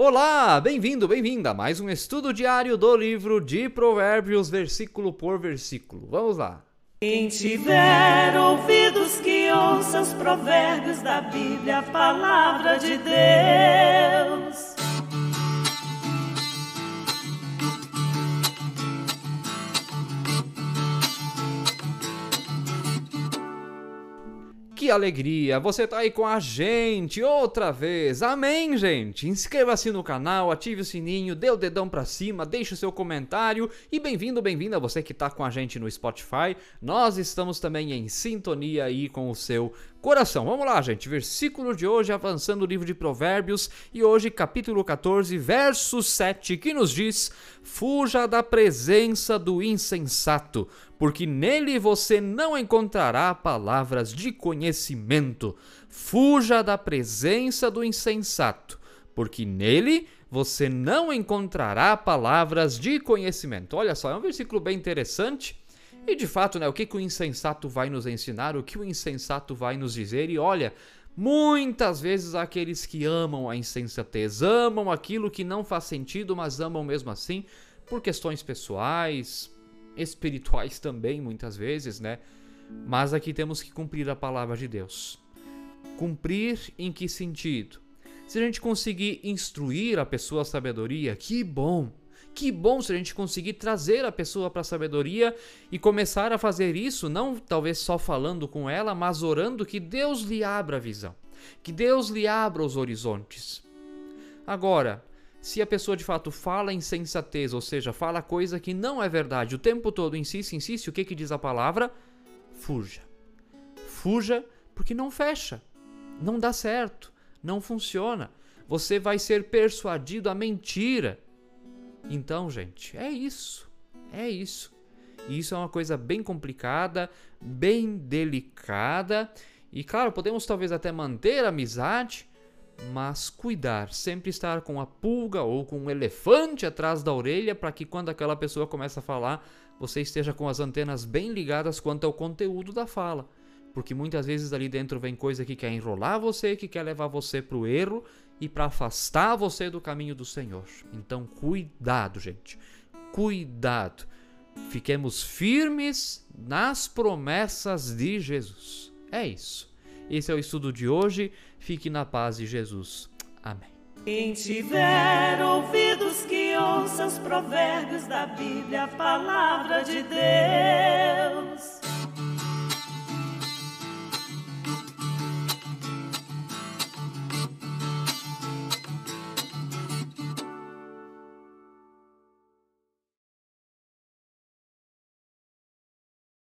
Olá, bem-vindo, bem-vinda a mais um estudo diário do livro de Provérbios, versículo por versículo. Vamos lá. Quem tiver ouvidos que ouça os provérbios da Bíblia, a palavra de Deus. Que alegria! Você tá aí com a gente outra vez. Amém, gente. Inscreva-se no canal, ative o sininho, dê o dedão para cima, deixe o seu comentário e bem-vindo, bem-vinda você que tá com a gente no Spotify. Nós estamos também em sintonia aí com o seu coração. Vamos lá, gente. Versículo de hoje, avançando o livro de Provérbios, e hoje, capítulo 14, verso 7, que nos diz: Fuja da presença do insensato, porque nele você não encontrará palavras de conhecimento. Fuja da presença do insensato, porque nele você não encontrará palavras de conhecimento. Olha só, é um versículo bem interessante e de fato, né, o que, que o insensato vai nos ensinar, o que o insensato vai nos dizer? E olha, muitas vezes aqueles que amam a insensatez, amam aquilo que não faz sentido, mas amam mesmo assim, por questões pessoais, espirituais também, muitas vezes, né? Mas aqui temos que cumprir a palavra de Deus. Cumprir em que sentido? Se a gente conseguir instruir a pessoa a sabedoria, que bom! Que bom se a gente conseguir trazer a pessoa para a sabedoria e começar a fazer isso, não talvez só falando com ela, mas orando que Deus lhe abra a visão, que Deus lhe abra os horizontes. Agora, se a pessoa de fato fala insensatez, ou seja, fala coisa que não é verdade, o tempo todo insiste, insiste, o que, que diz a palavra? Fuja. Fuja porque não fecha, não dá certo, não funciona. Você vai ser persuadido à mentira então, gente, é isso. É isso. E isso é uma coisa bem complicada, bem delicada. E claro, podemos talvez até manter a amizade, mas cuidar, sempre estar com a pulga ou com um elefante atrás da orelha para que quando aquela pessoa começa a falar, você esteja com as antenas bem ligadas quanto ao conteúdo da fala. Porque muitas vezes ali dentro vem coisa que quer enrolar você, que quer levar você para o erro e para afastar você do caminho do Senhor. Então, cuidado, gente. Cuidado. Fiquemos firmes nas promessas de Jesus. É isso. Esse é o estudo de hoje. Fique na paz de Jesus. Amém. Quem tiver ouvidos que ouça os provérbios da Bíblia, a palavra de Deus.